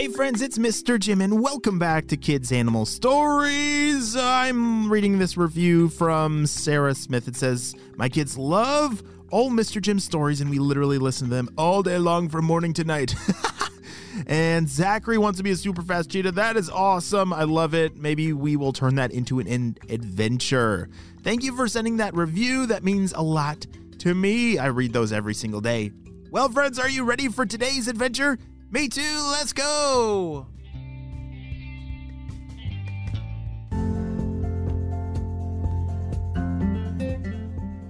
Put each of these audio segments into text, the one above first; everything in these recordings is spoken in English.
Hey friends, it's Mr. Jim, and welcome back to Kids Animal Stories. I'm reading this review from Sarah Smith. It says, My kids love all Mr. Jim stories, and we literally listen to them all day long from morning to night. and Zachary wants to be a super fast cheetah. That is awesome. I love it. Maybe we will turn that into an adventure. Thank you for sending that review. That means a lot to me. I read those every single day. Well, friends, are you ready for today's adventure? Me too, let's go!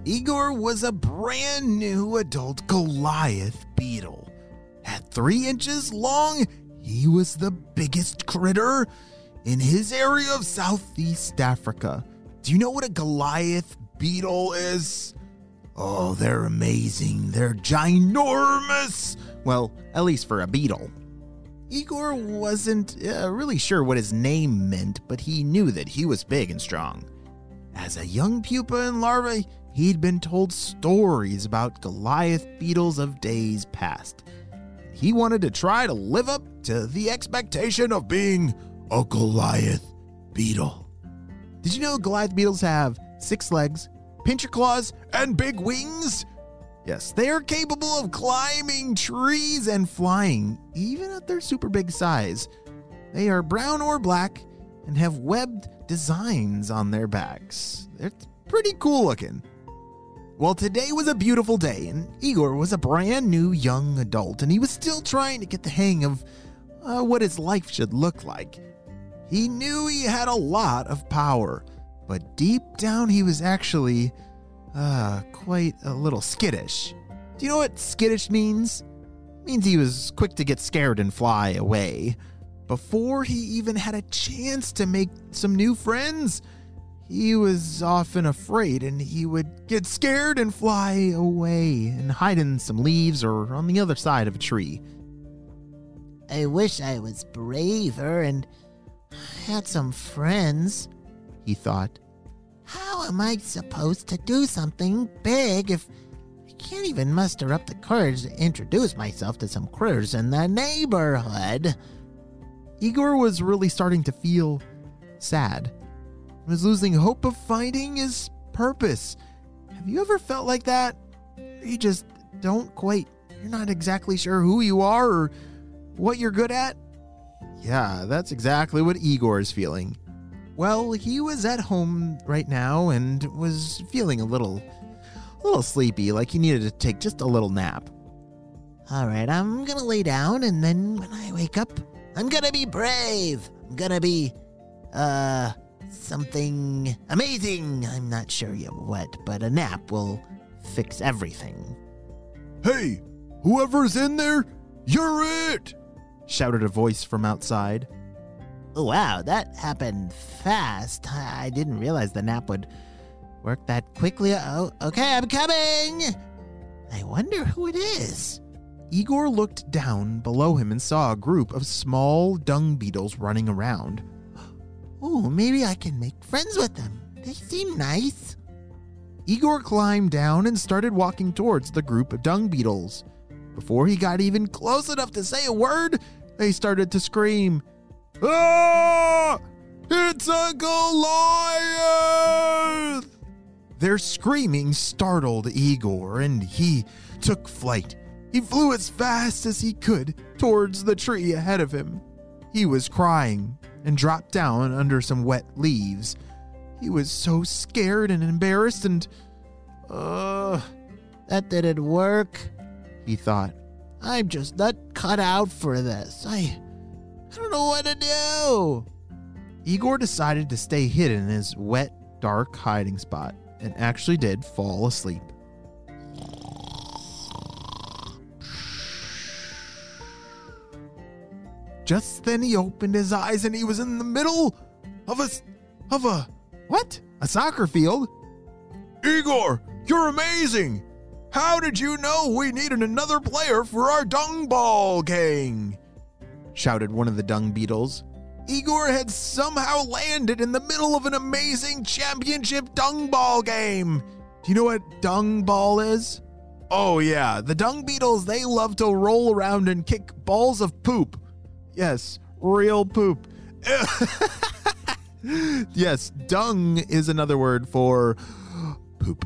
Igor was a brand new adult Goliath beetle. At three inches long, he was the biggest critter in his area of Southeast Africa. Do you know what a Goliath beetle is? Oh, they're amazing. They're ginormous. Well, at least for a beetle. Igor wasn't uh, really sure what his name meant, but he knew that he was big and strong. As a young pupa and larva, he'd been told stories about Goliath beetles of days past. He wanted to try to live up to the expectation of being a Goliath beetle. Did you know Goliath beetles have six legs, pincher claws, and big wings? Yes, they are capable of climbing trees and flying, even at their super big size. They are brown or black and have webbed designs on their backs. They're pretty cool looking. Well, today was a beautiful day, and Igor was a brand new young adult, and he was still trying to get the hang of uh, what his life should look like. He knew he had a lot of power, but deep down he was actually uh, quite a little skittish. Do you know what skittish means? It means he was quick to get scared and fly away. Before he even had a chance to make some new friends, he was often afraid and he would get scared and fly away and hide in some leaves or on the other side of a tree. I wish I was braver and had some friends, he thought. How am I supposed to do something big if I can't even muster up the courage to introduce myself to some critters in the neighborhood? Igor was really starting to feel sad. He was losing hope of finding his purpose. Have you ever felt like that? You just don't quite, you're not exactly sure who you are or what you're good at? Yeah, that's exactly what Igor is feeling. Well, he was at home right now and was feeling a little a little sleepy, like he needed to take just a little nap. All right, I'm going to lay down and then when I wake up, I'm going to be brave. I'm going to be uh something amazing. I'm not sure yet what, but a nap will fix everything. Hey, whoever's in there, you're it! shouted a voice from outside. Oh, wow, that happened fast. I didn't realize the nap would work that quickly. Oh, okay, I'm coming. I wonder who it is. Igor looked down below him and saw a group of small dung beetles running around. Oh, maybe I can make friends with them. They seem nice. Igor climbed down and started walking towards the group of dung beetles. Before he got even close enough to say a word, they started to scream. Ah! It's a Goliath! Their screaming startled Igor, and he took flight. He flew as fast as he could towards the tree ahead of him. He was crying and dropped down under some wet leaves. He was so scared and embarrassed, and. Uh. That didn't work, he thought. I'm just not cut out for this. I. I don't know what to do. Igor decided to stay hidden in his wet, dark hiding spot and actually did fall asleep. Just then he opened his eyes and he was in the middle of a of a what? A soccer field? Igor, you're amazing. How did you know we needed another player for our dung ball gang? Shouted one of the dung beetles. Igor had somehow landed in the middle of an amazing championship dung ball game. Do you know what dung ball is? Oh, yeah, the dung beetles, they love to roll around and kick balls of poop. Yes, real poop. yes, dung is another word for poop.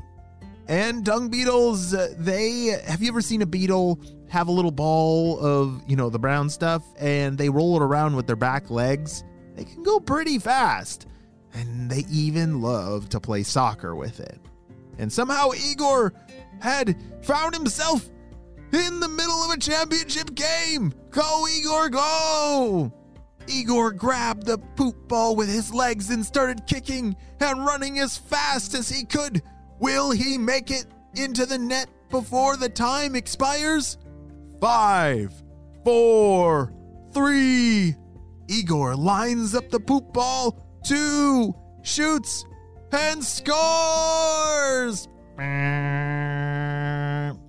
And dung beetles, uh, they have you ever seen a beetle have a little ball of, you know, the brown stuff and they roll it around with their back legs? They can go pretty fast. And they even love to play soccer with it. And somehow Igor had found himself in the middle of a championship game. Go, Igor, go! Igor grabbed the poop ball with his legs and started kicking and running as fast as he could. Will he make it into the net before the time expires? Five, four, three. Igor lines up the poop ball, two, shoots, and scores!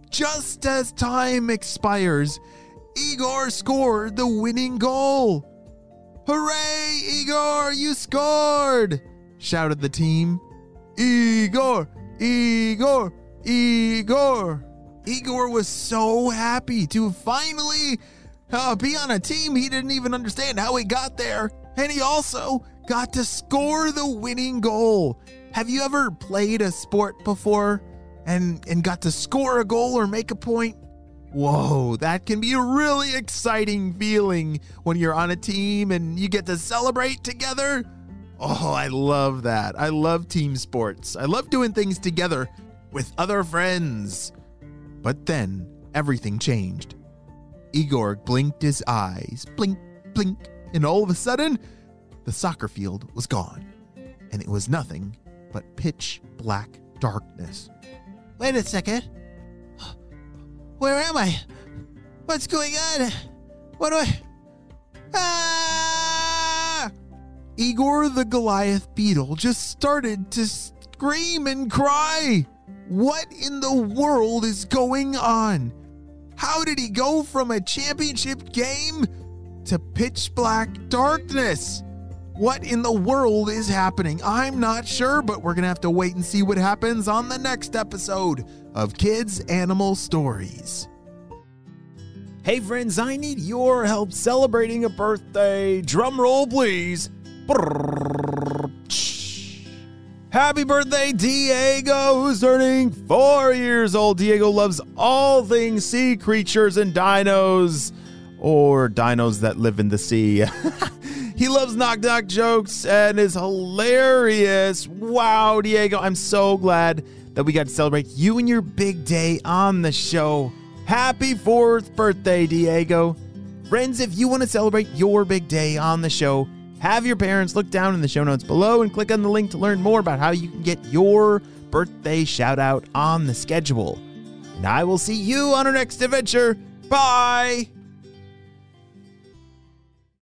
Just as time expires, Igor scored the winning goal. Hooray, Igor, you scored! shouted the team. Igor, Igor, Igor. Igor was so happy to finally uh, be on a team he didn't even understand how he got there. And he also got to score the winning goal. Have you ever played a sport before and, and got to score a goal or make a point? Whoa, that can be a really exciting feeling when you're on a team and you get to celebrate together. Oh, I love that. I love team sports. I love doing things together with other friends. But then everything changed. Igor blinked his eyes, blink, blink, and all of a sudden, the soccer field was gone. And it was nothing but pitch black darkness. Wait a second. Where am I? What's going on? What do I. Ah! Igor the Goliath beetle just started to scream and cry. What in the world is going on? How did he go from a championship game to pitch black darkness? What in the world is happening? I'm not sure, but we're going to have to wait and see what happens on the next episode of Kids Animal Stories. Hey, friends, I need your help celebrating a birthday. Drum roll, please. Happy birthday, Diego, who's turning four years old. Diego loves all things sea creatures and dinos, or dinos that live in the sea. he loves knock knock jokes and is hilarious. Wow, Diego, I'm so glad that we got to celebrate you and your big day on the show. Happy fourth birthday, Diego. Friends, if you want to celebrate your big day on the show, have your parents look down in the show notes below and click on the link to learn more about how you can get your birthday shout out on the schedule. And I will see you on our next adventure. Bye!